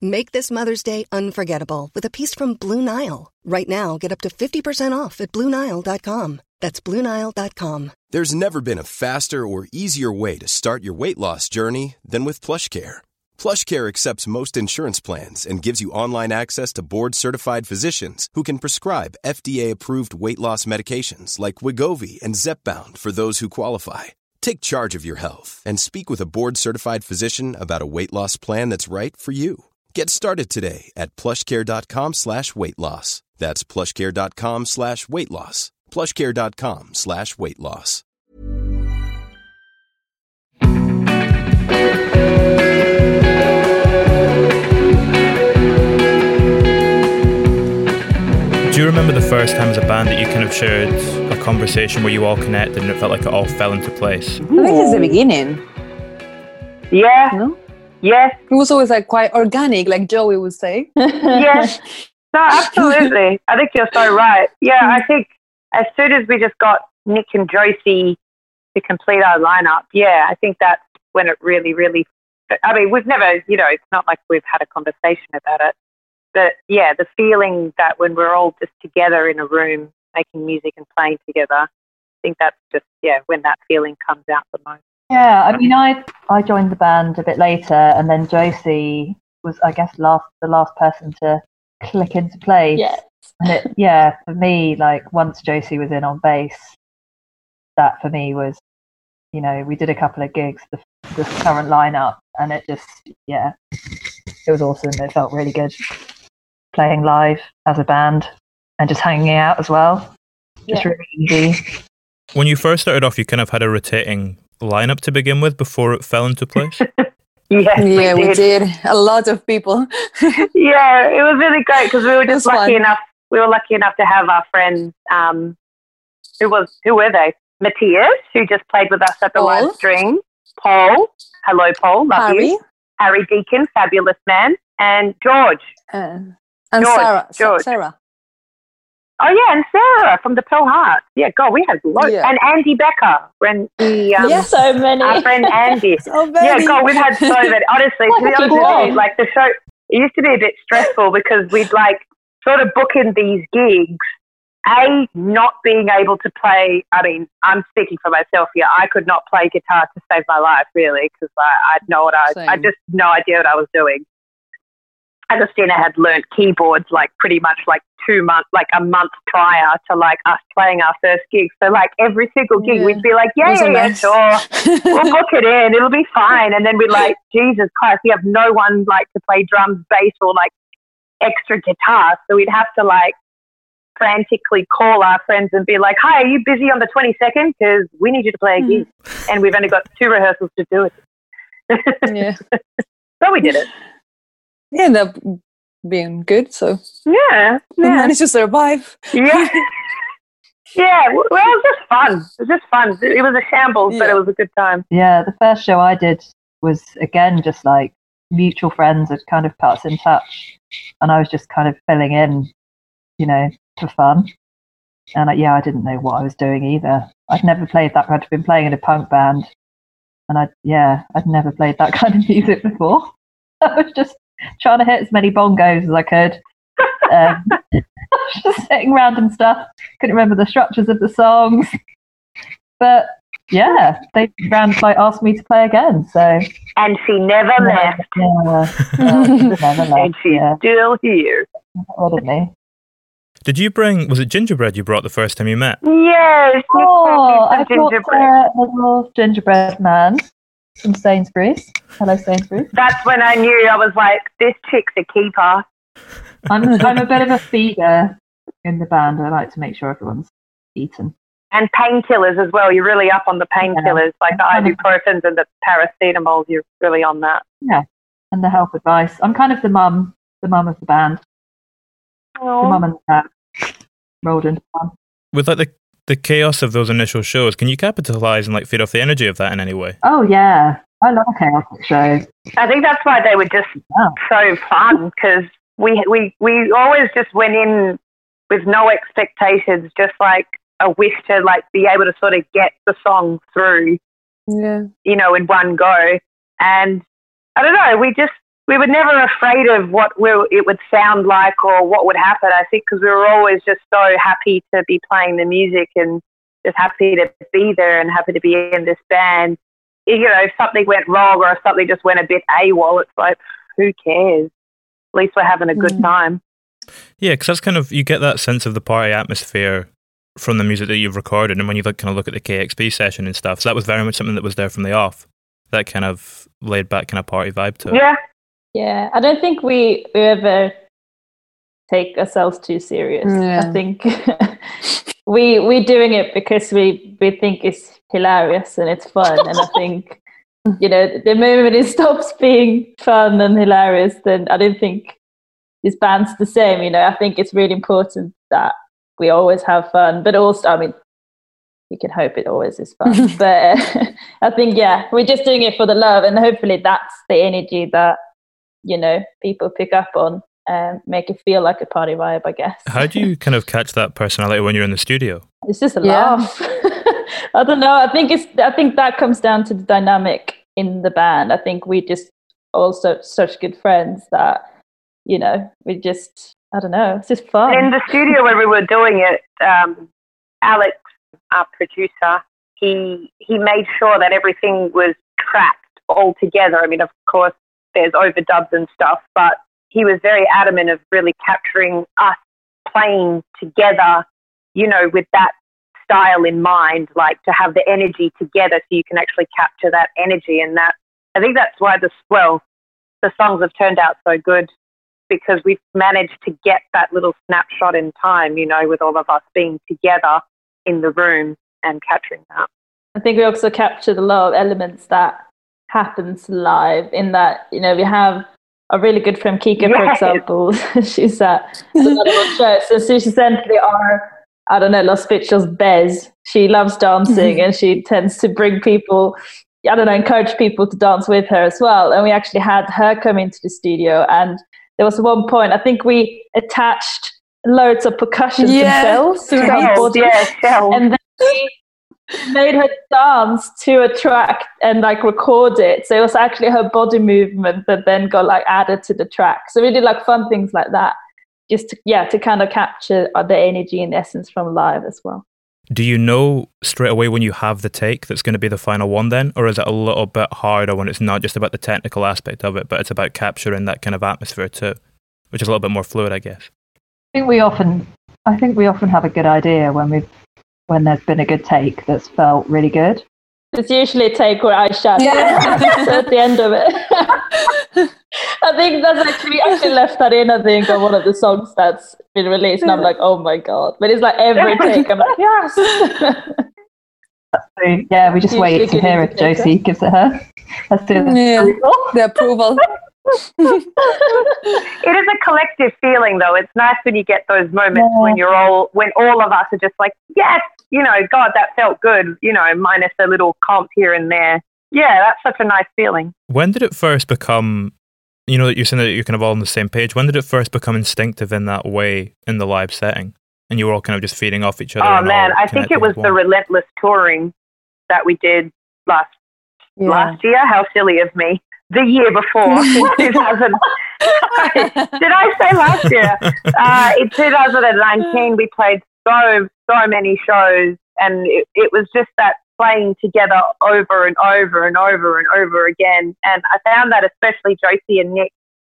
Make this Mother's Day unforgettable with a piece from Blue Nile. Right now, get up to 50% off at BlueNile.com. That's BlueNile.com. There's never been a faster or easier way to start your weight loss journey than with PlushCare. PlushCare accepts most insurance plans and gives you online access to board-certified physicians who can prescribe FDA-approved weight loss medications like Wegovy and Zepbound for those who qualify. Take charge of your health and speak with a board-certified physician about a weight loss plan that's right for you. Get started today at plushcare.com slash weight loss. That's plushcare.com slash weight loss. plushcare.com slash weight loss. Do you remember the first time as a band that you kind of shared a conversation where you all connected and it felt like it all fell into place? I think it's the beginning. Yeah. No? Yes. It was always like quite organic, like Joey would say. yes. No, absolutely. I think you're so right. Yeah, I think as soon as we just got Nick and Josie to complete our lineup, yeah, I think that's when it really, really. I mean, we've never, you know, it's not like we've had a conversation about it. But yeah, the feeling that when we're all just together in a room making music and playing together, I think that's just, yeah, when that feeling comes out the most. Yeah, I mean, I I joined the band a bit later, and then Josie was, I guess, last the last person to click into place. Yes. And it, yeah, for me, like once Josie was in on bass, that for me was, you know, we did a couple of gigs, the, the current lineup, and it just, yeah, it was awesome. It felt really good playing live as a band and just hanging out as well. Just Yeah. really easy. When you first started off, you kind of had a rotating lineup to begin with before it fell into place. Yes, yeah, we we did. did. A lot of people. yeah, it was really great because we were just lucky fun. enough. We were lucky enough to have our friends. Um, who was who were they? Matthias, who just played with us at the Paul. live stream. Paul, hello, Paul, love Harry you. Harry Deacon, fabulous man, and George. uh, and George, Sarah. George. Sarah. Oh yeah, and Sarah from the Pearl Heart. Yeah, God, we had loads. Yeah. And Andy Becker, when the um, Yes. So many. our friend Andy. So Yeah, many. God, we've had so many. Honestly, to be honest with you, like the show, it used to be a bit stressful because we'd like sort of book in these gigs. A, not being able to play. I mean, I'm speaking for myself here. I could not play guitar to save my life, really, because I, I know what I, I Same. just no idea what I was doing. Agustina had learnt keyboards like pretty much like two months, like a month prior to like us playing our first gig. So like every single gig, Yeah. we'd be like, yeah, yeah, yeah, sure we'll book it in. It'll be fine. And then we're like, Jesus Christ, we have no one like to play drums, bass, or like extra guitar. So we'd have to like frantically call our friends and be like, Hi, are you busy on the 22nd? Because we need you to play a gig. And we've only got two rehearsals to do it. yeah. So we did it. It ended up being good, so Yeah. we Yeah. managed to survive. Yeah. Yeah, well, it was just fun. It was just fun. It was a shambles, but it was a good time. Yeah, the first show I did was again just like mutual friends had kind of put us in touch, and I was just kind of filling in, you know, for fun. And uh, yeah, I didn't know what I was doing either. I'd never played that. I'd been playing in a punk band, and I yeah, I'd never played that kind of music before. I was just trying to hit as many bongos as I could, Um, just saying random stuff. Couldn't remember the structures of the songs. But yeah, they ran like asked me to play again. So And she never left. yeah, yeah, never And she's Yeah, still here. got rid of me. Did you bring? Was it gingerbread you brought the first time you met? Yes, Nick Oh, brought I me brought gingerbread. a little gingerbread man from Sainsbury's. Hello, Sainsbury's. That's when I knew I was like, this chick's a keeper. I'm, I'm a bit of a feeder in the band. I like to make sure everyone's eaten. And painkillers as well. You're really up on the painkillers, like the ibuprofens and the paracetamols. You're really on that. Yeah, and the health advice. I'm kind of the mum, the mum of the band. The mum and the dad rolled into one. With like the the chaos of those initial shows, can you capitalize and like feed off the energy of that in any way? Oh yeah, I love a chaotic show. I think that's why they were just Yeah. so fun because we we we always just went in with no expectations, just like a wish to like be able to sort of get the song through, Yeah. you know, in one go. And I don't know, we just we were never afraid of what it would sound like or what would happen. I think because we were always just so happy to be playing the music and just happy to be there and happy to be in this band. You know, if something went wrong or if something just went a bit AWOL, it's like, who cares? At least we're having a good Mm. time. Yeah, because that's kind of you get that sense of the party atmosphere from the music that you've recorded, and when you like kind of look at the KEXP session and stuff, so that was very much something that was there from the off. That kind of laid back kind of party vibe to it. Yeah. Yeah, I don't think we, we ever take ourselves too serious. Yeah. I think we we're doing it because we we think it's hilarious and it's fun, and I think you know the moment it stops being fun and hilarious, then I don't think this band's the same. You know, I think it's really important that we always have fun, but also, I mean. We can hope it always is fun, but uh, I think yeah, we're just doing it for the love, and hopefully that's the energy that you know people pick up on and make it feel like a party vibe i guess How do you kind of catch that personality when you're in the studio? it's just a Yeah. laugh i don't know i think it's i think that comes down to the dynamic in the band i think we just also such good friends that you know we just i don't know it's just fun in the studio where we were doing it, um, Alex, our producer, he he made sure that everything was tracked all together. I mean, of course, there's overdubs and stuff, but he was very adamant of really capturing us playing together, you know, with that style in mind, like to have the energy together so you can actually capture that energy. And that, I think that's why the, well, the songs have turned out so good because we've managed to get that little snapshot in time, you know, with all of us being together in the room and capturing that. I think we also captured a lot of elements that happens live in that, you know, we have a really good friend, Kika, for example. she's at a lot of shows. So she's essentially our, I don't know, Los Bichos Bez. She loves dancing mm-hmm. and she tends to bring people, I don't know, encourage people to dance with her as well. And we actually had her come into the studio and there was one point, I think we attached loads of percussion Yeah. bells to her Shells, body yeah, and then we made her dance to a track and like record it. So it was actually her body movement that then got like added to the track. So we did like fun things like that, just to, yeah, to kind of capture uh, the energy and essence from live as well. Do you know straight away when you have the take that's going to be the final one then? Or is it a little bit harder when it's not just about the technical aspect of it, but it's about capturing that kind of atmosphere too, which is a little bit more fluid, I guess? I think we often, I think we often have a good idea when we've when there's been a good take that's felt really good. It's usually a take where I shout Yeah. so at the end of it. I think that's actually actually left that in. I think on one of the songs that's been released, and I'm like, oh my god! But it's like every take, I'm like, yes. So yeah, we just Usually wait to hear if indicator. Josie gives it her. As soon as Yeah. The approval. It is a collective feeling though. It's nice when you get those moments Yeah. when you're all when all of us are just like, yes, you know, God, that felt good, you know, minus a little comp here and there. Yeah, that's such a nice feeling. When did it first become, you know, that you're saying that you're kind of all on the same page? When did it first become instinctive in that way in the live setting? And you were all kind of just feeding off each other? Oh man, I think it was the relentless touring that we did last Yeah. last year. How silly of me. The year before, 2000. Did I say last year? Uh, in 2019, we played so so many shows, and it, it was just that playing together over and over and over and over again. And I found that especially Josie and Nick,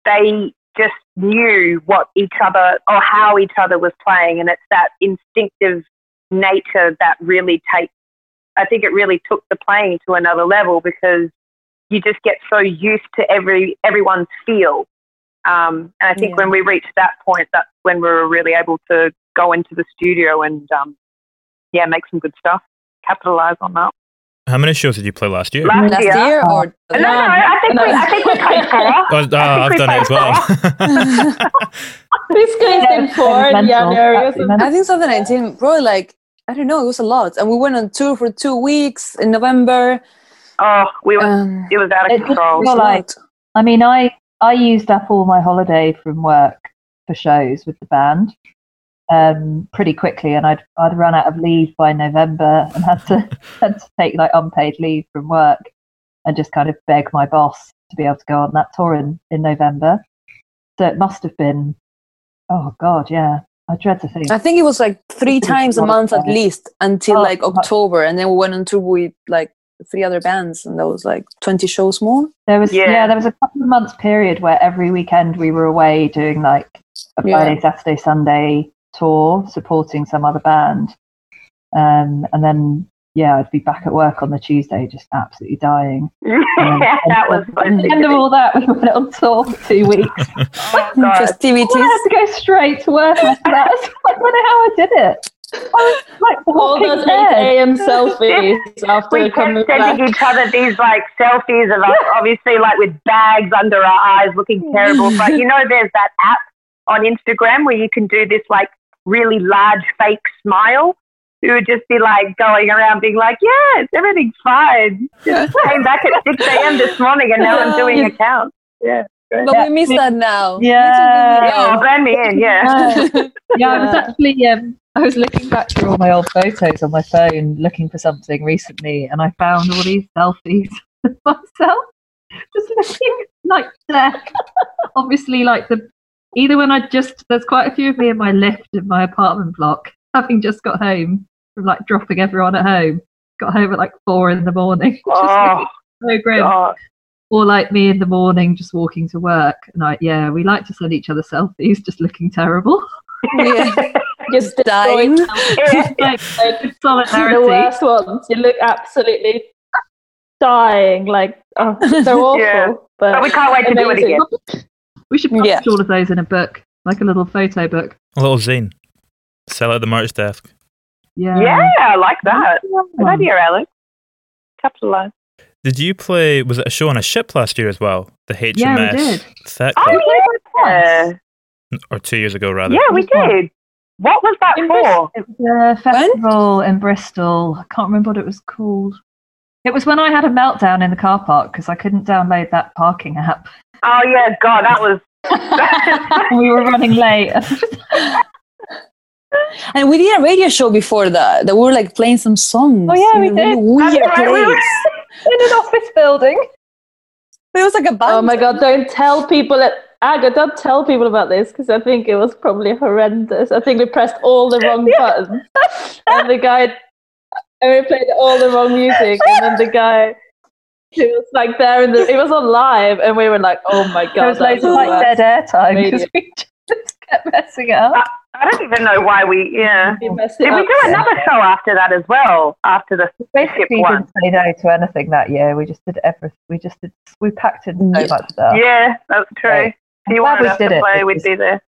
they just knew what each other or how each other was playing, and it's that instinctive nature that really takes. I think it really took the playing to another level because you just get so used to every everyone's feel. Um, and I think Yeah. when we reached that point, that's when we were really able to go into the studio and um, yeah, make some good stuff, capitalize on that. How many shows did you play last year? Last, Last year, year or no, no, I think we, I think we played four. Oh, oh, think I've we done it as well. This goes Yeah, in four in mental, January or absolutely something. mental. I think 2019, probably like I don't know, it was a lot, and we went on tour for two weeks in November. Oh, we were, Um, it was out of did control. it was feel a like. I mean, I I used up all my holiday from work for shows with the band um, pretty quickly, and I'd I'd run out of leave by November and had to had to take like unpaid leave from work and just kind of beg my boss to be able to go on that tour in in November. So it must have been, oh god, yeah. I dread to think. I think it was like three times a a lot of month at least until Oh, like. October, and then we went on tour with like three other bands, and that was like 20 shows more. There was Yeah. yeah. there was a couple of months period where every weekend we were away doing like a Yeah. Friday, Saturday, Sunday tour supporting some other band. Um, and then yeah, I'd be back at work on the Tuesday just absolutely dying. that was so At the end of all that we went on tour for two weeks. Oh, God. Festivities. I had to go straight to work after that. I don't how I did it. I was like All walking those 8 dead. a.m. selfies after we we come kept back. sending each other these like selfies of us, obviously like with bags under our eyes, looking terrible. But you know, there's that app on Instagram where you can do this like really large fake smile. You would just be like going around being like, yes, everything's fine." Just came back at six a.m. this morning, and now I'm doing accounts. Yeah. But we miss that now. Yeah. Oh, burn me in. Yeah. yeah, I was actually um, I was looking back through all my old photos on my phone, looking for something recently, and I found all these selfies of myself just looking like death. Obviously, like the either when I just there's quite a few of me in my lift in my apartment block, having just got home from like dropping everyone at home. Got home at like four in the morning. Just Oh, so grim. God. Or like me in the morning, just walking to work. And I, yeah, we like to send each other selfies, just looking terrible. Yeah. Just Dying. Yeah. like uh, good the worst ones. You look absolutely dying. Like oh, they're awful. Yeah. But, But we can't wait to do it again. We should publish Yeah. all of those in a book, like a little photo book. A little zine. Sell it at the merch desk. Yeah. Yeah, I like that. Good idea, Alex. Capitalize. Did you play? Was it a show on a ship last year as well? The HMS Yeah, we did. Thet Oh, Club? yeah. or two years ago rather. Yeah, we did. What was that In for? It was a festival in Bristol. I can't remember what it was called. It was when I had a meltdown in the car park because I couldn't download that parking app. Oh yeah, God, that was. we were running late. And we did a radio show before that. That we were like playing some songs. Oh, yeah, we a really did. Weird That's right, we were- place. In an office building. It was like a band. Oh my god! Don't tell people at Aga. Don't tell people about this because I think it was probably horrendous. I think we pressed all the wrong buttons, and the guy, and we played all the wrong music, and then the guy, he was like there in the, it was on live, and we were like, oh my god, There was loads of like dead air time because we just kept messing up. I don't even know why we. Yeah. We Did we up. do another show after that as well? After the ship Basically, one. didn't say no to anything that year. We just did everything. We just did. We packed in so Yeah. much stuff. Yeah, that's true. Right. If you wanted we us did to it play, we'd be there.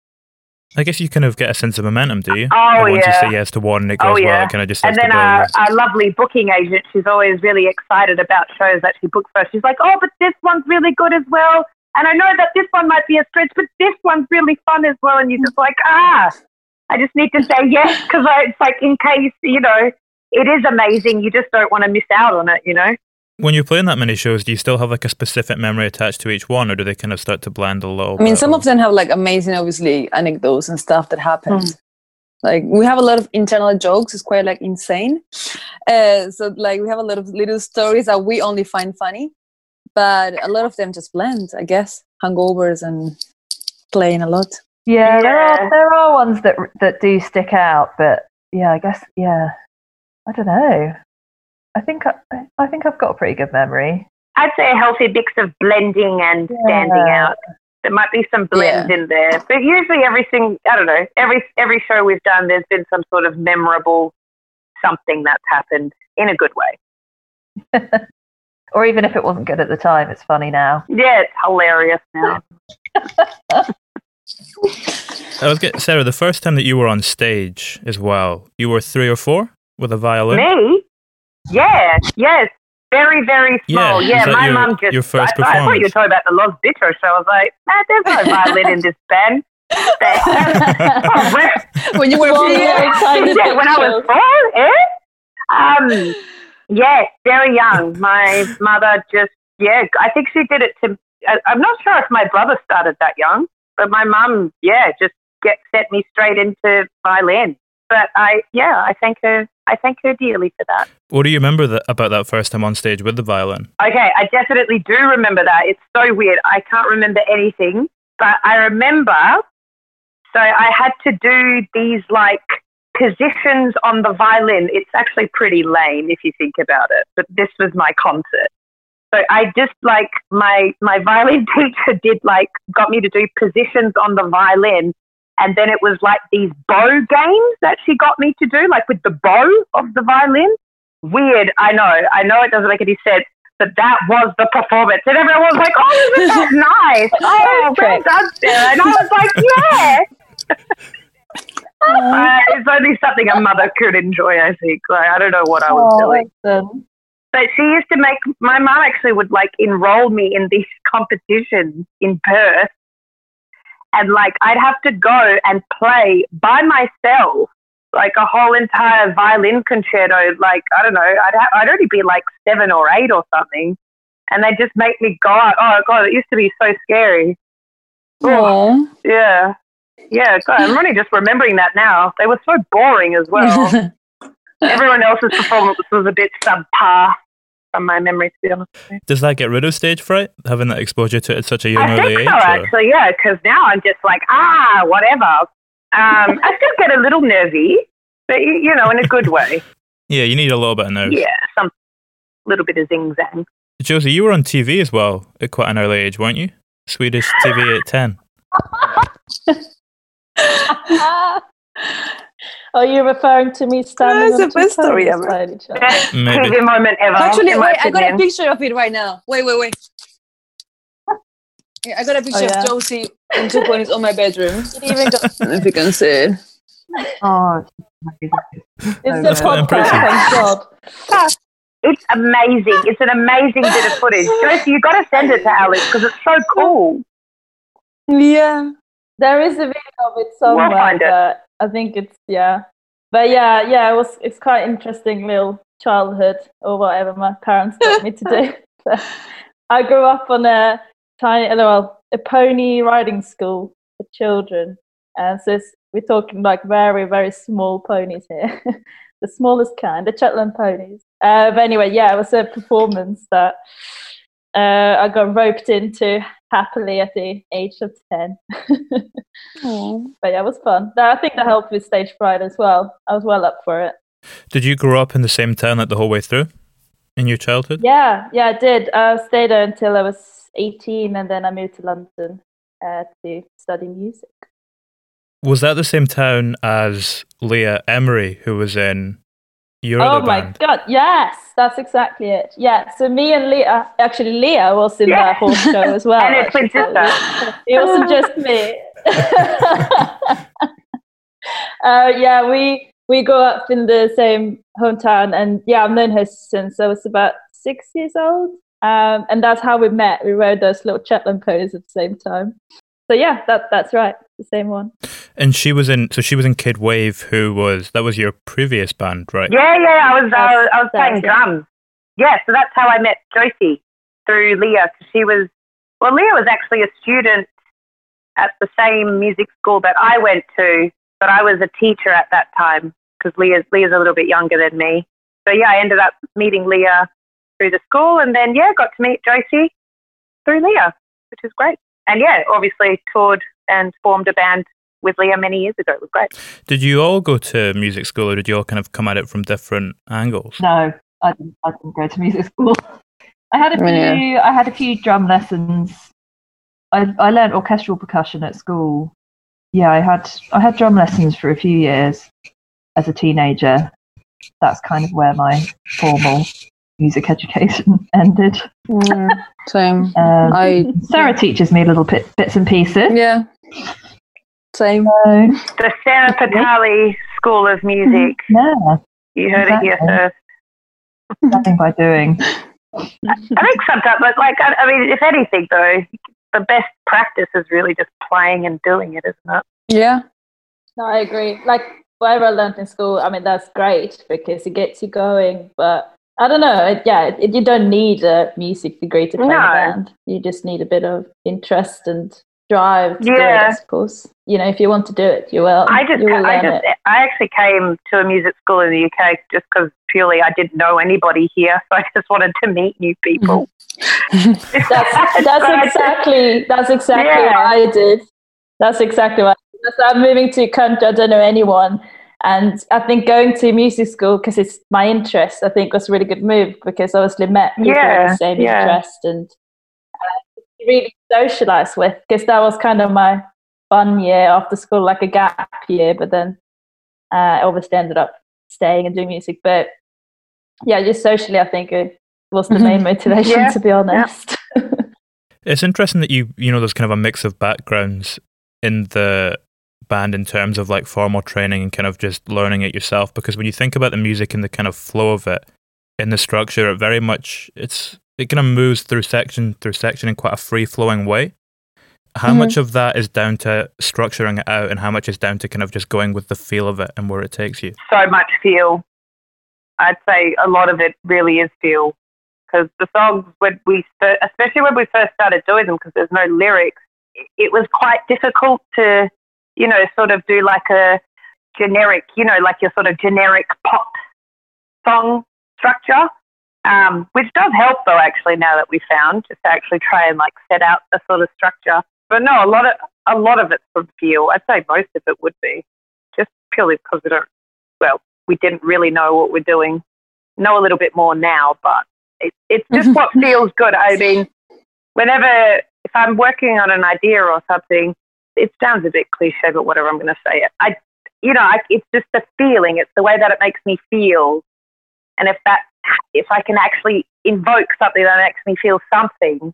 I guess you kind of get a sense of momentum, do you? Oh, And once yeah. you say yes to one and it Oh, goes well, yeah. it kind of just And starts then to go. our, yes. our lovely booking agent, she's always really excited about shows that she books for. She's like, oh, but this one's really good as well. And I know that this one might be a stretch, but this one's really fun as well. And you're just like, ah, I just need to say yes because it's like in case, you know, it is amazing. You just don't want to miss out on it, you know? When you're playing that many shows, do you still have like a specific memory attached to each one, or do they kind of start to blend a little? I mean, bit, some or- of them have like amazing, obviously, anecdotes and stuff that happened. Hmm. Like we have a lot of internal jokes. It's quite like insane. Uh, so like we have a lot of little stories that we only find funny. But a lot of them just blend, I guess. Hangovers and playing a lot. Yeah, there are there are ones that that do stick out, but yeah, I guess yeah. I don't know. I think I, I think I've got a pretty good memory. I'd say a healthy mix of blending and standing out. There might be some blend in there, but usually everything, I don't know, every every show we've done, there's been some sort of memorable something that's happened in a good way. Or even if it wasn't good at the time, it's funny now. Yeah, it's hilarious now. I was getting Sarah. The first time that you were on stage as well, you were three or four with a violin. Me? Yeah, yes. Very, very small. Yeah, Yeah, my your- mum just. your first I, I thought you were talking about the Los Bichos show. I was like, nah, there's no violin in this band. Oh, When you were four, yeah, yeah, when I was four, eh? Um, yes, very young. My mother just, yeah, I think she did it to. I'm not sure if my brother started that young, but my mum, yeah, just get set me straight into violin. But I, yeah, I thank her. I thank her dearly for that. What do you remember that, about that first time on stage with the violin? Okay, I definitely do remember that. It's so weird. I can't remember anything, but I remember. So I had to do these like positions on the violin. It's actually pretty lame if you think about it, but this was my concert. So I just like my my violin teacher did like got me to do positions on the violin, and then it was like these bow games that she got me to do, like with the bow of the violin. Weird, I know, I know it doesn't make any sense, but that was the performance, and everyone was like, "Oh, isn't that nice? Oh, oh well done, Sarah!" And I was like, "Yeah." Uh, it's only something a mother could enjoy, I think. Like, I don't know what I was doing. awesome. But she used to make my mom actually would like enroll me in these competitions in Perth, and like I'd have to go and play by myself, like a whole entire violin concerto. Like I don't know, I'd ha- I'd already be like seven or eight or something, and they just make me go out. Oh god, it used to be so scary. Aw. Yeah, yeah. God, I'm only just remembering that now. They were so boring as well. Everyone else's performance was a bit subpar from my memory, to be honest. with you. Does that get rid of stage fright, having that exposure to it at such a young I early think age? so, or- actually, yeah, because now I'm just like, ah, whatever. Um, I still get a little nervy, but you know, in a good way. Yeah, you need a little bit of nerves. Yeah, some little bit of zing zang. Josie, you were on TV as well at quite an early age, weren't you? Swedish TV at 10. Are you referring to me standing That's on the best story ever. by any chance? Best Maybe. Moment ever. Actually, in my wait, I got a picture of it right now. Wait, wait, wait. Yeah, I got a oh, picture yeah? of Josie in two ponies on my bedroom. Even go- I don't know if you can see it. Oh, It's That's the quite podcast, impressive. thank God. It's amazing. It's an amazing bit of footage. Josie, you got to send it to Alex because it's so cool. Yeah. There is a video of it somewhere, find it. but I think it's yeah. But yeah, yeah, it was it's quite interesting little childhood or whatever my parents taught me to do. But I grew up on a tiny well, a pony riding school for children. And so it's, we're talking like very, very small ponies here. the smallest kind, the Shetland ponies. Uh, but anyway, yeah, it was a performance that uh, I got roped into happily at the age of 10. But yeah, it was fun. I think that helped with stage fright as well. I was well up for it. Did you grow up in the same town like the whole way through in your childhood? Yeah, yeah, I did. I stayed there until I was 18 and then I moved to London uh, to study music. Was that the same town as Leah Emery, who was in your oh other my band? god, yes, that's exactly it. Yeah, so me and Leah, actually Leah was in Yeah. that horse show as well. And it's actually. twin sister. It wasn't just me. uh, yeah, we we grew up in the same hometown, and yeah, I've known her since I was about six years old. Um, and that's how we met. We rode those little Shetland ponies at the same time. So yeah, that that's right, the same one. And she was in, so she was in Kid Wave, who was, that was your previous band, right? Yeah, yeah, I was, uh, I was, I was playing drums. Yeah, so that's how I met Josie through Leah. 'cause She was, well, Leah was actually a student at the same music school that I went to, but I was a teacher at that time because Leah's, Leah's a little bit younger than me. So yeah, I ended up meeting Leah through the school and then, yeah, got to meet Josie through Leah, which is great. And yeah, obviously toured and formed a band with Leah many years ago. It was great. Did you all go to music school, or did you all kind of come at it from different angles? No, I didn't, I didn't go to music school. I had a few. Yeah. I had a few drum lessons. I I learned orchestral percussion at school. Yeah, I had I had drum lessons for a few years as a teenager. That's kind of where my formal music education ended. Yeah, same. Um, I Sarah teaches me little bit, bits and pieces. yeah, same. So, The Serra Petale School of Music. yeah, You heard it here Exactly. first. nothing by doing. I think sometimes, but like, I, I mean, if anything, though, the best practice is really just playing and doing it, isn't it? Yeah, No, I agree. Like whatever I learned in school, I mean, that's great because it gets you going. But I don't know. It, yeah, it, you don't need a music degree to play in a band. You just need a bit of interest and drive to do it, Yeah. I suppose. You know, if you want to do it, you will. I just, will I just, it. I actually came to a music school in the UK just because purely I didn't know anybody here, so I just wanted to meet new people. That's, that's exactly that's exactly Yeah. what I did. That's exactly what. I did. So I'm moving to a country. I don't know anyone, and I think going to music school because it's my interest. I think was a really good move because I obviously met people with the same yeah. interest and uh, really socialize with because that was kind of my fun year after school, like a gap year. But then uh, I obviously ended up staying and doing music. But yeah, just socially, I think it was the main motivation. Yeah, To be honest. It's interesting that you you know there's kind of a mix of backgrounds in the band in terms of like formal training and kind of just learning it yourself because when you think about the music and the kind of flow of it in the structure it very much it's it kind of moves through section through section in quite a free flowing way how Mhm. much of that is down to structuring it out and how much is down to kind of just going with the feel of it and where it takes you so much feel. I'd say a lot of it really is feel because the songs when we especially when we first started doing them because there's no lyrics, it- it was quite difficult to you know sort of do like a generic you know like your sort of generic pop song structure. Um, which does help though actually now that we found just to actually try and like set out a sort of structure. But no, a lot of a lot of it's from feel. I'd say most of it would be just purely because we don't well, we didn't really know what we're doing. Know a little bit more now, but it, it's just what feels good. I mean, whenever if I'm working on an idea or something, it sounds a bit cliche, but whatever I'm going to say it. I, you know, I, it's just the feeling. It's the way that it makes me feel, and if that, if I can actually invoke something that makes me feel something,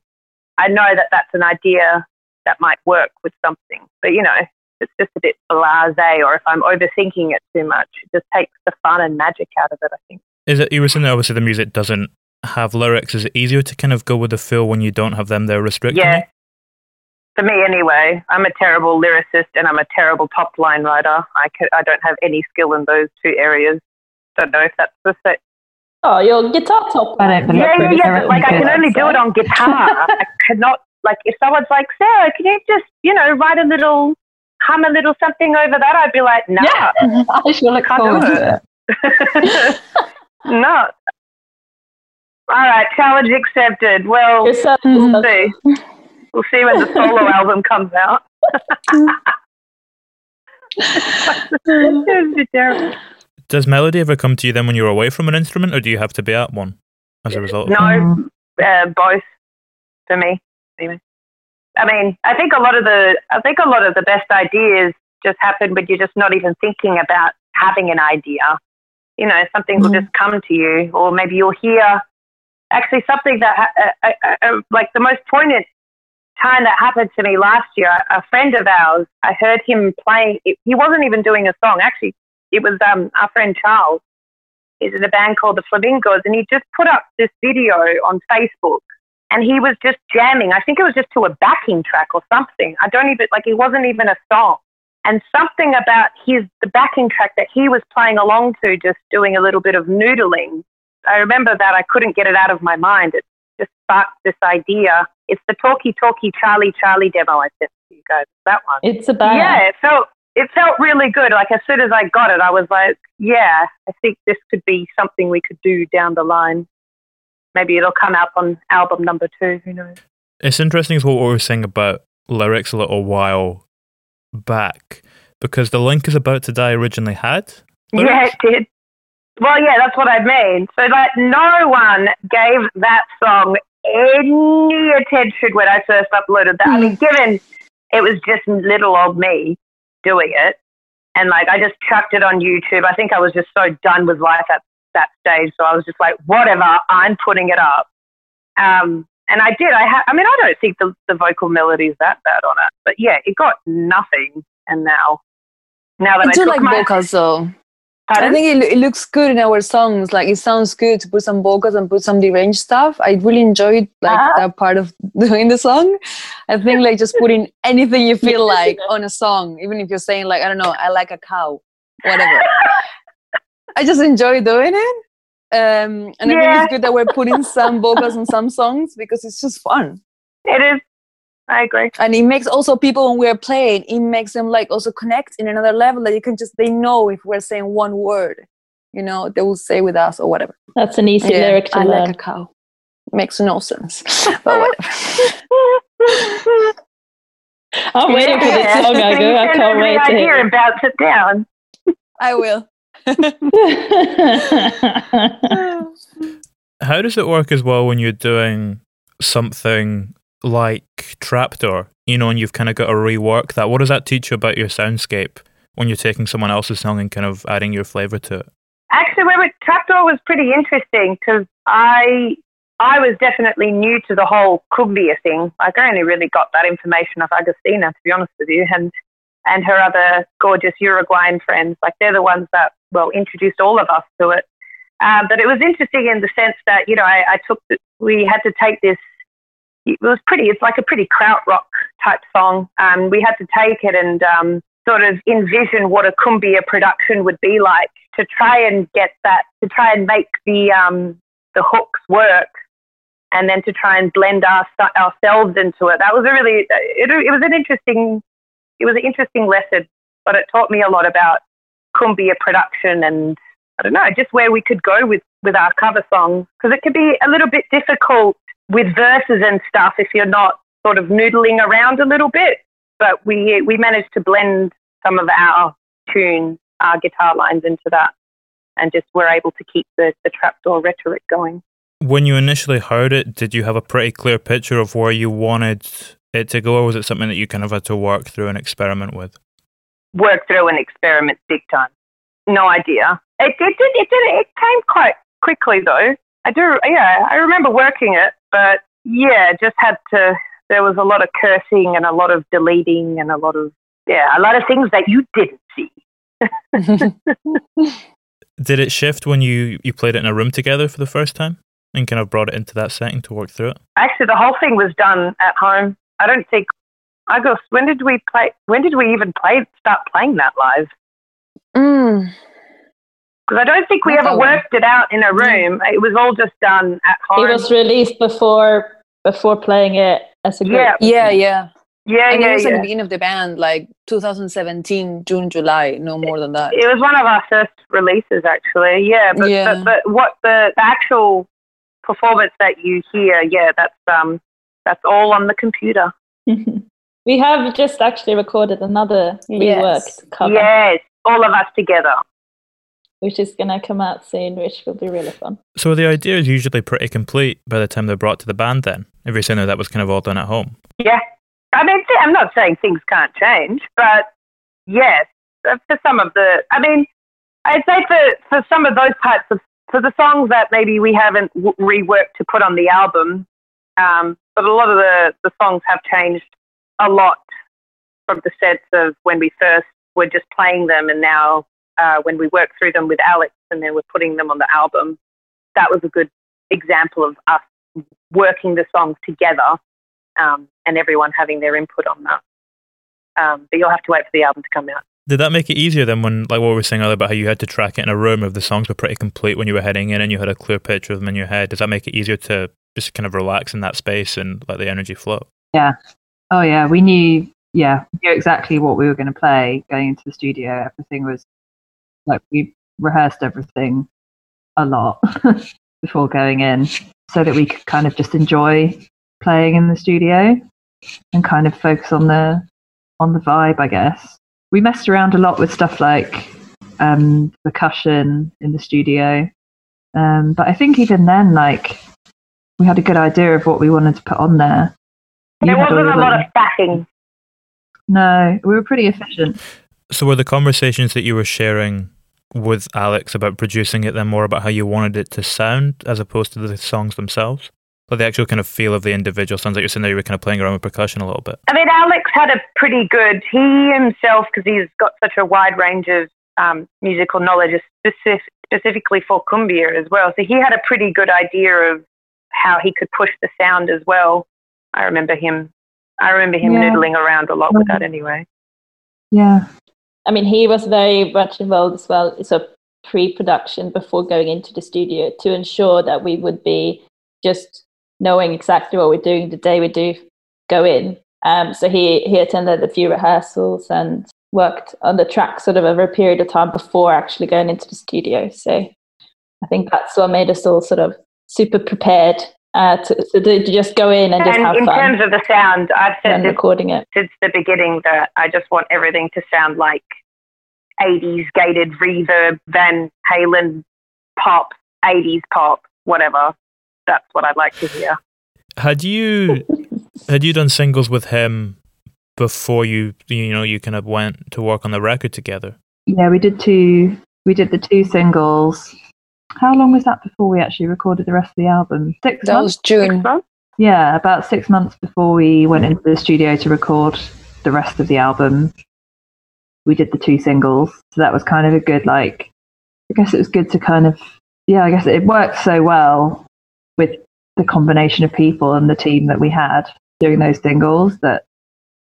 I know that that's an idea that might work with something. But you know, it's just a bit blasé, or if I'm overthinking it too much, it just takes the fun and magic out of it. I think. is it you were saying that obviously the music doesn't have lyrics is it easier to kind of go with the feel when you don't have them there restricting Yeah. For me, anyway, I'm a terrible lyricist and I'm a terrible top line writer. I, ca I don't have any skill in those two areas. Don't know if that's the same. Oh, your guitar top. Believe Yeah, yeah, yeah. But like, I can only do it on guitar. I cannot, like, if someone's like, Sarah, can you just, you know, write a little, hum a little something over that? I'd be like, no. I shall look forward to it. no. All right, challenge accepted. Well, we'll see. We'll see when the solo album comes out. It'd be terrible. Does melody ever come to you then when you're away from an instrument, or do you have to be at one as a result? No, uh, both for me. Anyway. I mean, I think a lot of the I think a lot of the best ideas just happen when you're just not even thinking about having an idea. You know, something will just come to you, or maybe you'll hear actually something that uh, uh, uh, like the most poignant time that happened to me last year. A friend of ours, I heard him playing. He wasn't even doing a song. Actually, it was um, our friend Charles. He's in a band called the Flamingos, and he just put up this video on Facebook and he was just jamming. I think it was just to a backing track or something. I don't even like it wasn't even a song. And something about his the backing track that he was playing along to, just doing a little bit of noodling. I remember that I couldn't get it out of my mind. It just sparked this idea. It's the Talkie Talkie Charlie Charlie demo I sent to you guys. That one. It's a band. Yeah, it felt it felt really good. Like as soon as I got it, I was like, yeah, I think this could be something we could do down the line. Maybe it'll come out on album number two. Who knows? It's interesting as well what we were saying about lyrics a little while back because the link is about to die originally had. Yeah, it did. Well, yeah, that's what I mean. So, like, no one gave that song any attention when I first uploaded that. I mean, given it was just little old me doing it, and like I just chucked it on YouTube. I think I was just so done with life at that stage, so I was just like, whatever, I'm putting it up. Um, and I did. I ha- I mean, I don't think the the vocal melody is that bad on it, but yeah, it got nothing. And now, now that I I, do like my, vocals though. Pardon? I think it, it looks good in our songs. Like it sounds good to put some vocals and put some deranged stuff. I really enjoyed like Ah. that part of doing the song. I think like just putting anything you feel like on a song, even if you're saying like I don't know, I like a cow, whatever. I just enjoy doing it. Um, and I think it's good that we're putting some vocals on some songs because it's just fun. it is. I agree. And it makes also people when we're playing, it makes them like also connect in another level that you can just they know if we're saying one word, you know, they will say with us or whatever. That's an easy lyric to I learn. like a cow. Makes no sense. but whatever. I'm waiting for this song, I go. I can't wait to hear and bounce it down. I will. How does it work as well when you're doing something like Trapdoor? You know, and you've kind of got to rework that. What does that teach you about your soundscape when you're taking someone else's song and kind of adding your flavor to it? Actually, where Trapdoor was pretty interesting because I I was definitely new to the whole cumbia thing. Like I only really got that information off Agustina, to be honest with you, and and her other gorgeous Uruguayan friends. Like they're the ones that well introduced all of us to it. Um, but it was interesting in the sense that you know I, I took the, we had to take this. It was pretty. It's like a pretty krautrock type song. Um, we had to take it and um, sort of envision what a cumbia production would be like to try and get that to try and make the um, the hooks work and then to try and blend our, ourselves into it that was a really it, it was an interesting it was an interesting lesson but it taught me a lot about cumbia production and I don't know just where we could go with with our cover songs because it could be a little bit difficult with verses and stuff if you're not sort of noodling around a little bit but we we managed to blend some of our tunes, our guitar lines into that, and just were able to keep the, the trapdoor rhetoric going. When you initially heard it, did you have a pretty clear picture of where you wanted it to go, or was it something that you kind of had to work through and experiment with? Work through and experiment big time. No idea. It, it did. It did. It came quite quickly though. I do. Yeah, I remember working it, but yeah, just had to. There was a lot of cursing and a lot of deleting and a lot of yeah, a lot of things that you didn't see. Did it shift when you, you played it in a room together for the first time and kind of brought it into that setting to work through it? Actually, the whole thing was done at home. I don't think. I guess when did we play? When did we even play? Start playing that live? Mm. Because I don't think we Not ever that worked it out in a room. It was all just done at home. It was released before before playing it as a group. Yeah. Yeah, yeah. yeah, and it yeah, was at the yeah. beginning of the band, like 2017, June, July, no more than that. It was one of our first releases, actually. Yeah, but Yeah. But, but what the, the actual performance that you hear, yeah, that's um that's all on the computer. we have just actually recorded another Yes. reworked cover, Yes, all of us together. Which is gonna come out soon, which will be really fun. So the idea is usually pretty complete by the time they're brought to the band then, if you're saying that that was kind of all done at home. Yeah. I mean, I'm not saying things can't change, but yes, uh, for some of the, I mean, I'd say for, for some of those types of, for the songs that maybe we haven't w- reworked to put on the album, um, but a lot of the, the songs have changed a lot from the sense of when we first were just playing them and now uh, when we worked through them with Alex and then we're putting them on the album. That was a good example of us working the songs together um, and everyone having their input on that. Um, but you'll have to wait for the album to come out. Did that make it easier then when, like what we were saying earlier about how you had to track it in a room if the songs were pretty complete when you were heading in and you had a clear picture of them in your head? Does that make it easier to just kind of relax in that space and let the energy flow? Yeah. Oh yeah, we knew. Yeah, we knew exactly what we were going to play going into the studio. Everything was like we rehearsed everything a lot before going in, so that we could kind of just enjoy playing in the studio and kind of focus on the on the vibe, I guess. We messed around a lot with stuff like um, percussion in the studio, um, but I think even then, like we had a good idea of what we wanted to put on there. You There had wasn't a the- lot of stacking. No, we were pretty efficient. So were the conversations that you were sharing with Alex about producing it then more about how you wanted it to sound as opposed to the songs themselves? But the actual kind of feel of the individual sounds like you're sitting there, you were kind of playing around with percussion a little bit. I mean, Alex had a pretty good, he himself, because he's got such a wide range of um, musical knowledge, specific, specifically for cumbia as well. So he had a pretty good idea of how he could push the sound as well. I remember him, I remember him Yeah. noodling around a lot with that anyway. Yeah. I mean, he was very much involved as well. So pre-production before going into the studio to ensure that we would be just knowing exactly what we're doing the day we do go in. Um, so he he attended a few rehearsals and worked on the track sort of over a period of time before actually going into the studio. So I think that's what made us all sort of super prepared uh, to, to, to just go in and just And have in fun In terms of the sound, I've said this recording it. since the beginning that I just want everything to sound like 80s gated reverb, Van Halen pop, 80s pop, whatever. That's what I'd like to hear. Had you had you done singles with him before you you know you kind of went to work on the record together? Yeah, we did two. We did the two singles. How long was that before we actually recorded the rest of the album? Six That months. was June. Yeah, about six months before we went into the studio to record the rest of the album. We did the two singles, so that was kind of a good like. I guess it was good to kind of yeah. I guess it worked so well with the combination of people and the team that we had doing those singles that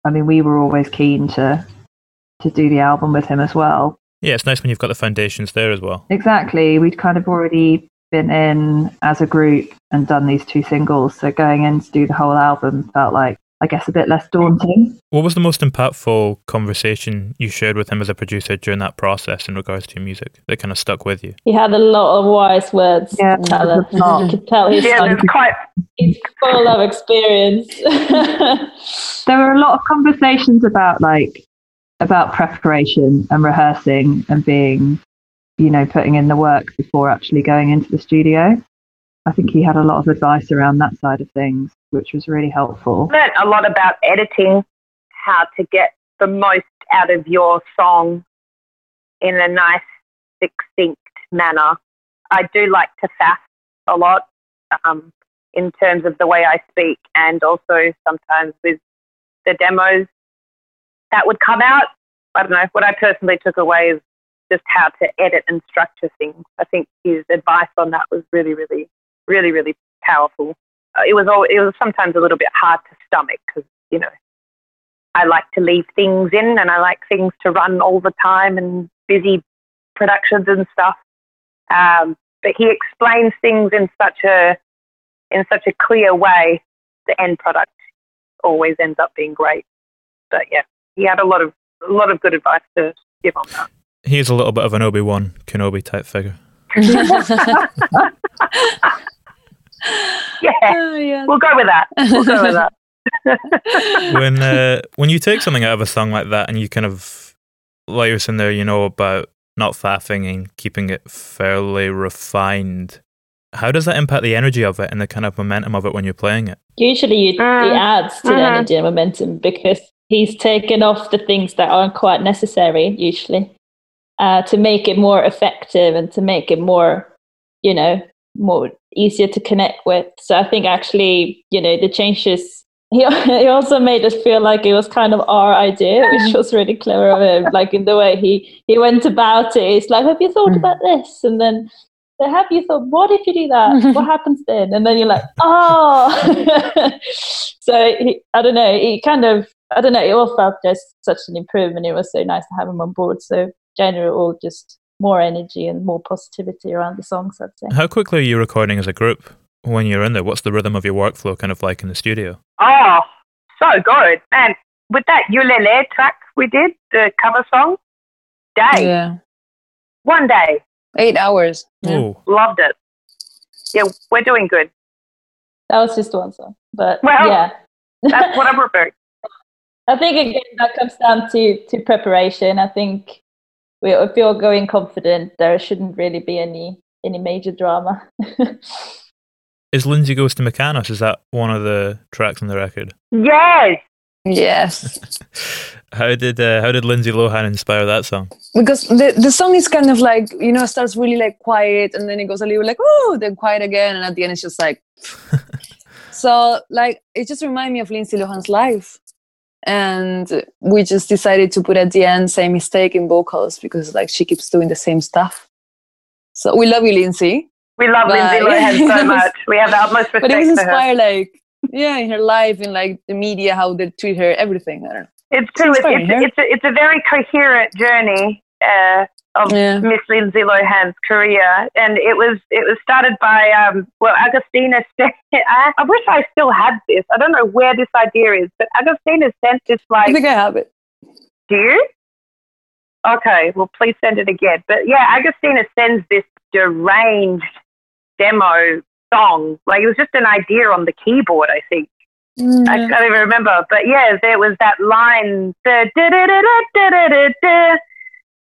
I mean we were always keen to to do the album with him as well. Yeah, it's nice when you've got the foundations there as well. Exactly. We'd kind of already been in as a group and done these two singles. So going in to do the whole album felt like, I guess, a bit less daunting. What was the most impactful conversation you shared with him as a producer during that process in regards to your music that kind of stuck with you? He had a lot of wise words Yeah, to tell us. there's a lot. You could tell he's, Yeah, like, quite he's full of experience. There were a lot of conversations about like, about preparation and rehearsing and being, you know, putting in the work before actually going into the studio. I think he had a lot of advice around that side of things, which was really helpful. learnt a lot about editing, how to get the most out of your song in a nice, succinct manner. I do like to fast a lot um, in terms of the way I speak, and also sometimes with the demos that would come out. I don't know. What I personally took away is just how to edit and structure things. I think his advice on that was really, really, really, really powerful uh, it was all, it was sometimes a little bit hard to stomach because you know I like to leave things in and I like things to run all the time and busy productions and stuff. Um, but he explains things in such a in such a clear way. The end product always ends up being great. But yeah, he had a lot of a lot of good advice to give on that. He is a little bit of an Obi Wan Kenobi type figure. Yeah, Oh, yeah. we'll go with that. We'll go with that. when uh, when you take something out of a song like that and you kind of like you're saying there, you know about not faffing and keeping it fairly refined. How does that impact the energy of it and the kind of momentum of it when you're playing it? Usually, you, Mm. it adds to the Mhm. energy and momentum because he's taken off the things that aren't quite necessary, usually, uh, to make it more effective and to make it more, you know, more easier to connect with. So I think actually, you know, the changes. He, he also made us feel like it was kind of our idea, which was really clever of him. Like in the way he he went about it, it's like, "Have you thought Mm. about this?" And then so have you thought, what if you do that? what happens then? And then you're like, oh. so he, I don't know. It kind of, I don't know. It all felt just such an improvement. It was so nice to have him on board. So generally, all just more energy and more positivity around the songs. I'd say. How quickly are you recording as a group when you're in there? What's the rhythm of your workflow kind of like in the studio? Oh, so good. And with that ukulele track we did, the cover song, day, yeah. one day, Eight hours. Yeah. Loved it. Yeah, we're doing good. that was just one song. But Well, yeah, That's what I'm referring. I think again that comes down to to preparation. I think we, if you're going confident, there shouldn't really be any any major drama. Is Lindsay Goes to Mykonos, is that one of the tracks on the record? Yes. Yes. How did uh, how did Lindsay Lohan inspire that song? because the, the song is kind of like you know starts really like quiet and then it goes a little like oh then quiet again and at the end it's just like so like it just reminded me of Lindsay Lohan's life and we just decided to put at the end same mistake in vocals because like she keeps doing the same stuff so we love you Lindsay We love Lindsay Bye. Lohan so much. We have the utmost but it respect was for her. inspired like yeah in her life in like the media how they treat her everything I don't know It's true. It's, it's, it's, a, it's a very coherent journey uh, of Yeah. Miss Lindsay Lohan's career, and it was it was started by um, well, Agustina. St- I, I wish I still had this. I don't know where this idea is, but Agustina sent this like. I think I have it Do you? Okay, well, please send it again. But yeah, Agustina sends this deranged demo song. Like it was just an idea on the keyboard, I think. I can't even remember. But yeah, there was that line, da-da-da-da-da-da-da-da.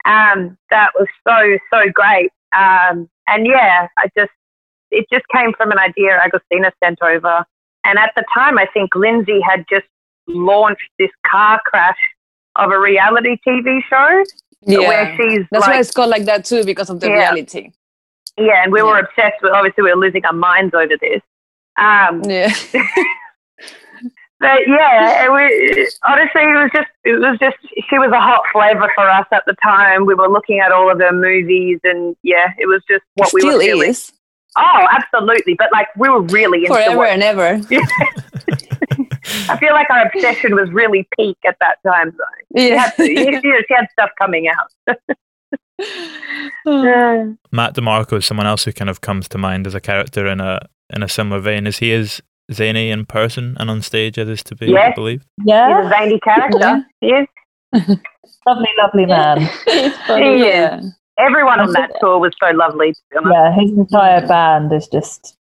Um, that was so, so great. Um, and yeah, I just, it just came from an idea Agustina sent over. And at the time, I think Lindsay had just launched this car crash of a reality TV show where she's That's like, why it's called like that too, because of the Yeah. reality. yeah, and we were obsessed with, obviously, we were losing our minds over this. Um, Yeah. But yeah, it was, honestly, it was just, it was just, she was a hot flavor for us at the time. We were looking at all of her movies and yeah, it was just what we Still were feeling. is. Oh, absolutely. But like, we were really into Forever what, and ever. I feel like our obsession was really peak at that time. Though. She Yeah. had, she, she had stuff coming out. Oh. Mac DeMarco is someone else who kind of comes to mind as a character in a in a similar vein. Is he as zany in person and on stage as is to be Yes. believed? Yeah, he's a zany character. Yes. lovely, lovely man. it's He funny. is. yeah. Everyone on that tour was so lovely, to. Yeah, his entire band is just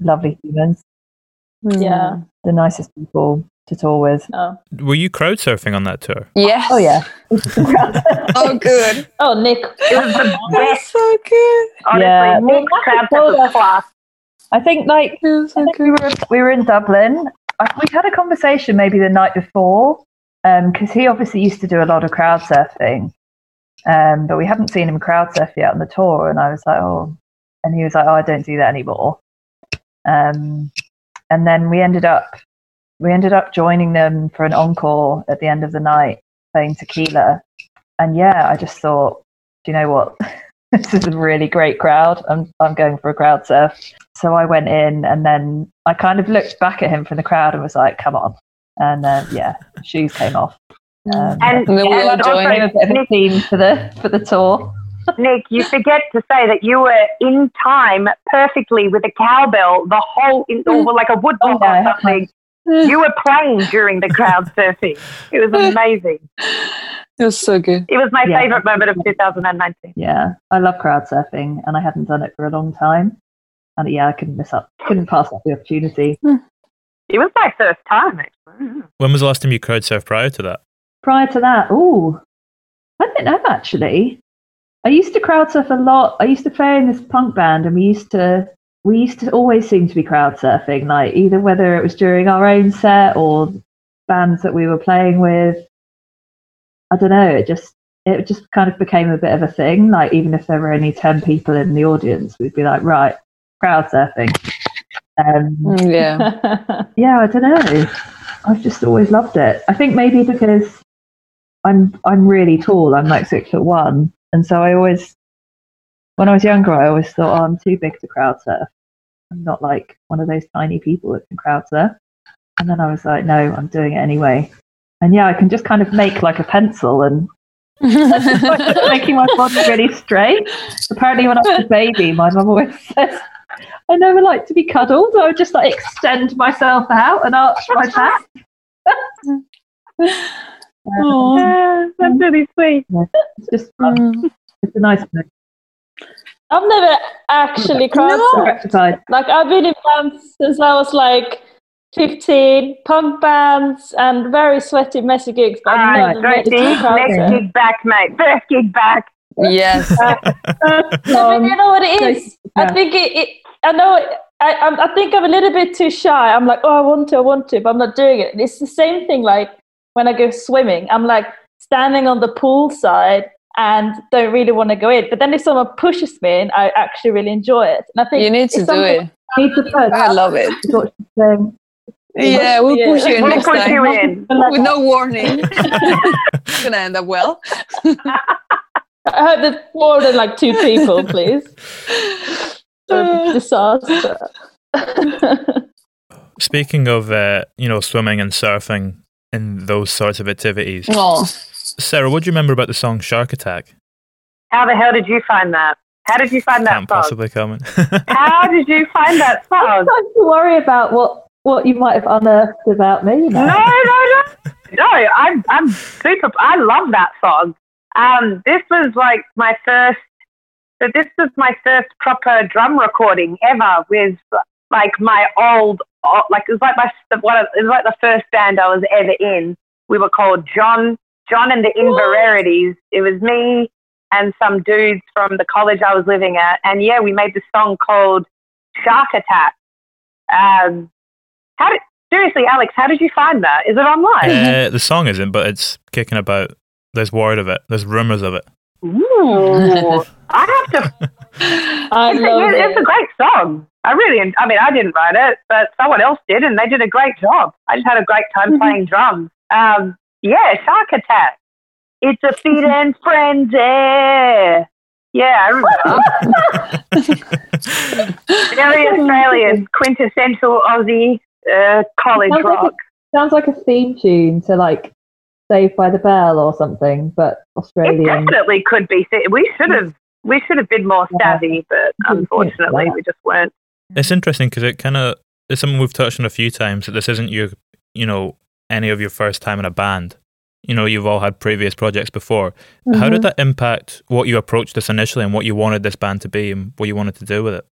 lovely humans. Hmm. Yeah. The nicest people to tour with. Oh. Were you crowd surfing on that tour? Yes. Oh yeah. Oh, good. oh, Nick. It was the That's so good. Honestly, Yeah. Nick Crabtree Well, was class. I think like That's I think we were we were in Dublin. I, we had a conversation maybe the night before because he obviously used to do a lot of crowd surfing, um, but we hadn't seen him crowd surf yet on the tour. And I was like, oh, and he was like, oh, I don't do that anymore. Um, and then we ended up we ended up joining them for an encore at the end of the night, playing tequila. And yeah, I just thought, do you know what? this is a really great crowd. I'm I'm going for a crowd surf. So I went in, and then I kind of looked back at him from the crowd and was like, "Come on!" And uh, yeah, shoes came off. Um, And, And then we and all joined. a also, bit of a theme for the for the tour. Nick, you forget to say that you were in time perfectly with a cowbell, the whole, in, or like a woodblock Oh, yeah, or something. You were playing during the crowd surfing. It was amazing. It was so good. It was my Yeah. favorite moment of 2019. Yeah, I love crowd surfing, and I hadn't done it for a long time. And yeah, I couldn't miss up, couldn't pass up the opportunity. Hmm. It was my first time, actually. When was the last time you crowd surfed prior to that? Prior to that, oh, I don't know actually. I used to crowd surf a lot. I used to play in this punk band, and we used to we used to always seem to be crowd surfing, like either whether it was during our own set or bands that we were playing with. I don't know. It just it just kind of became a bit of a thing. Like even if there were only ten people in the audience, we'd be like, right, crowd surfing. Um, Mm, Yeah. yeah, I don't know. I've just always loved it. I think maybe because I'm I'm really tall. I'm like six foot one, and so I always, when I was younger, I always thought, oh, I'm too big to crowd surf. I'm not like one of those tiny people that can crowd surf. And then I was like, no, I'm doing it anyway. And yeah, I can just kind of make like a pencil and making my body really straight. Apparently, when I was a baby, my mum always says I never like to be cuddled. I would just like extend myself out and arch my back. Aw. Ah, that's really sweet. It's just fun. Mm. It's a nice thing. I've never actually cried. No. Like I've been in bands since I was like 15, punk bands and very sweaty, messy gigs. But All I've never made it to next gig back, mate. First gig back. Yes. No, uh, but you know what it is? I Yeah. think it, it I know it, I, I'm- I think I'm a little bit too shy. I'm like, oh, I want to, I want to, but I'm not doing it. It's the same thing like when I go swimming. I'm like standing on the pool side and don't really want to go in. But then if someone pushes me in, I actually really enjoy it. And I think You need to do something- it. Need to push. I love it. Yeah, we'll Yeah. push you in We'll next put time. you in. With no warning. it's gonna end up well. I hope there's more than like two people, please. Disaster. Speaking of, uh, you know, swimming and surfing and those sorts of activities, Oh, Serra, what do you remember about the song Shark Attack? How the hell did you find that? How did you find that song? Can't song? possibly comment. How did you find that song? don't to worry about what, what you might have unearthed about me. You No, know? no, no. No, I'm I'm super I love that song. Um, this was like my first so this was my first proper drum recording ever with like my old like it was like my one of, it was like the first band I was ever in. We were called John John and the Inverarities. It was me and some dudes from the college I was living at, and yeah, we made this song called Shark Attack. Um, how did seriously, Alex? How did you find that? Is it online? uh, the song isn't, but it's kicking about. There's word of it. There's rumors of it. Ooh, I have to. I It's, a, love yeah, it's a great song. I really, I mean, I didn't write it, but someone else did, and they did a great job. I just had a great time playing drums. Um, yeah, Shark Attack. It's a feed and frenzy. Yeah, I remember. Very Australian, quintessential Aussie uh, college Sounds like a- rock. Sounds like a theme tune to like Saved by the Bell or something, but It Australian. definitely could be. We should have. We should have been more Yeah. savvy, but unfortunately, that. we just weren't. It's interesting because it kind of it's something we've touched on a few times that this isn't your, you know, any of your first time in a band. You know, you've all had previous projects before. How Mm-hmm. did that impact what you approached this initially and what you wanted this band to be and what you wanted to do with it?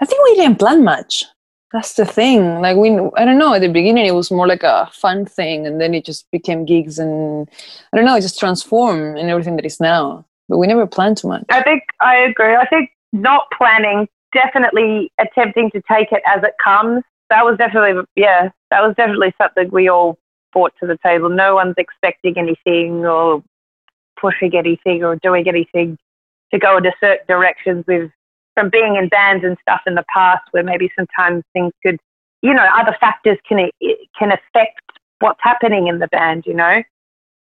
I think we didn't plan much. That's the thing. Like we, I don't know. At the beginning, it was more like a fun thing, and then it just became gigs, and I don't know. It just transformed in everything that is now. But we never planned too much. I think I agree. I think not planning, definitely attempting to take it as it comes. That was definitely, yeah, that was definitely something we all brought to the table. No one's expecting anything or pushing anything or doing anything to go into certain directions. We've, from being in bands and stuff in the past, where maybe sometimes things could, you know, other factors can can affect what's happening in the band. You know,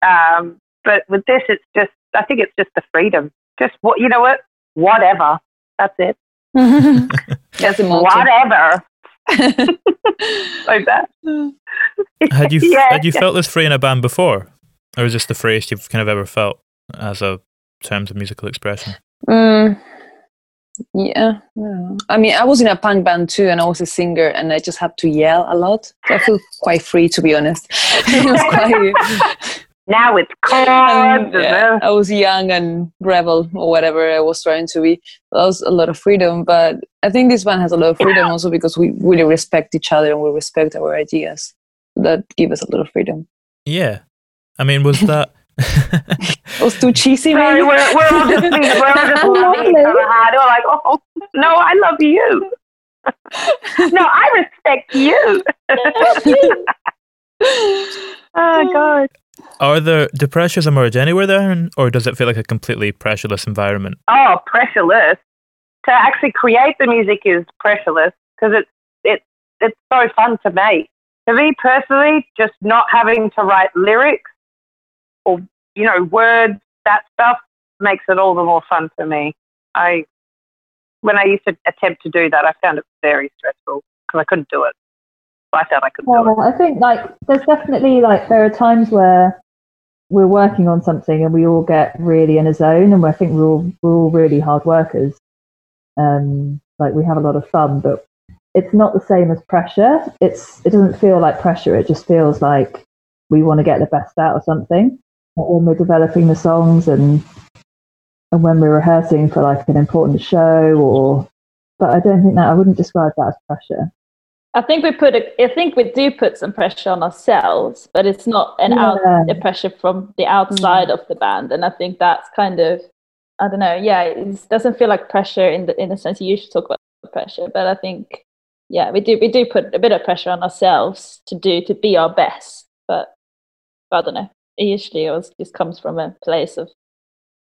um, but with this, it's just, I think it's just the freedom. Just what, you know what? Whatever. That's it. That's the motto. Whatever. like that. Had you Yeah, had you yeah. felt this free in a band before, or is this the freest you've kind of ever felt as a terms of musical expression? Mm, yeah. I. I mean, I was in a punk band too, and I was a singer, and I just had to yell a lot. So I feel quite free, to be honest. it was quite. Now it's chords. and, and, yeah, uh, I was young and rebel or whatever I was trying to be. That was a lot of freedom, but I think this band has a lot of freedom also because we really respect each other and we respect our ideas. That give us a lot of freedom. Yeah, I mean, was that? It was too cheesy, Sorry, maybe. we're, we're all just, being, we're all just loving each other hard. We're like, oh, no, I love you. no, I respect you. oh, God. Are there do pressures emerge anywhere there, or does it feel like a completely pressureless environment? Oh, pressureless. To actually create the music is pressureless because it's it's it's so fun to make. For me personally, just not having to write lyrics or you know words, that stuff makes it all the more fun for me. I when I used to attempt to do that, I found it very stressful because I couldn't do it. I felt I couldn't. Well, I think like there's definitely like there are times where we're working on something and we all get really in a zone, and I think we're all we're all really hard workers. Um, like we have a lot of fun, but it's not the same as pressure. It's it doesn't feel like pressure. It just feels like we want to get the best out of something. When we're developing the songs and and when we're rehearsing for like an important show or but I don't think that I wouldn't describe that as pressure. I think we put a, I think we do put some pressure on ourselves, but it's not an Yeah. out a pressure from the outside mm. of the band, and I think that's kind of I don't know. Yeah, it doesn't feel like pressure in the in the sense you usually talk about pressure, but I think yeah, we do we do put a bit of pressure on ourselves to do to be our best, but, but I don't know. It usually always just comes from a place of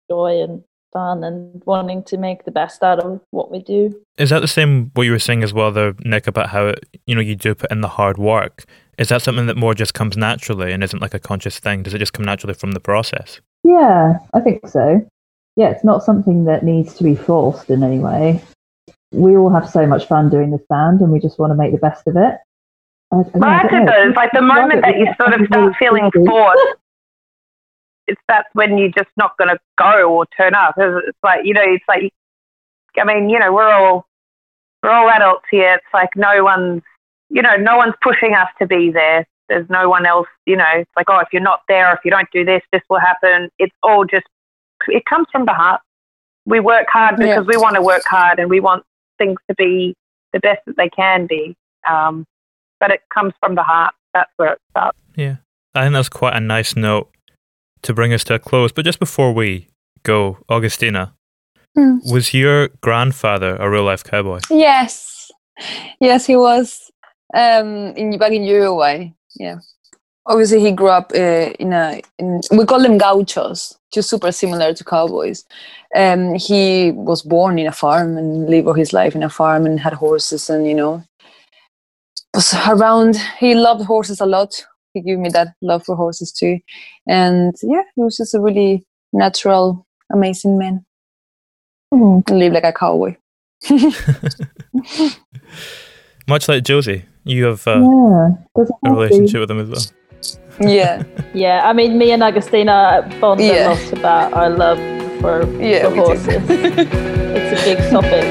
joy and fun and wanting to make the best out of what we do. Is that the same what you were saying as well, though, Nick, about how it, you know you do put in the hard work? Is that something that more just comes naturally and isn't like a conscious thing? Does it just come naturally from the process? Yeah, I think so. Yeah, it's not something that needs to be forced in any way. We all have so much fun doing this band and we just want to make the best of it. I, I, Well, I that's don't know. though. It's like the moment that you sort of start feeling forced, it's that's when you're just not going to go or turn up. It's it's like you know, it's like, I mean, you know, we're all we're all adults here. It's like no one's, you know, no one's pushing us to be there. There's no one else, you know. It's like, oh, if you're not there, if you don't do this, this will happen. It's all just, it comes from the heart. We work hard Yeah. because we want to work hard and we want things to be the best that they can be. Um, but it comes from the heart. That's where it starts. Yeah. I think that's quite a nice note to bring us to a close. But just before we go, Agustina, Hmm. was your grandfather a real life cowboy? Yes, yes, he was um, in back in Uruguay. Yeah, obviously he grew up uh, in a. In, we call them gauchos, just super similar to cowboys. Um, he was born in a farm and lived all his life in a farm and had horses and you know was around. He loved horses a lot. He gave me that love for horses too, and yeah, he was just a really natural, amazing man. Mm. Live like a cowboy. Much like Josie, you have uh, yeah, a have to. relationship with him as well. yeah. Yeah, I mean, me and Agustina bond Yeah. a lot about our love for, Yeah, for horses. it's a big topic.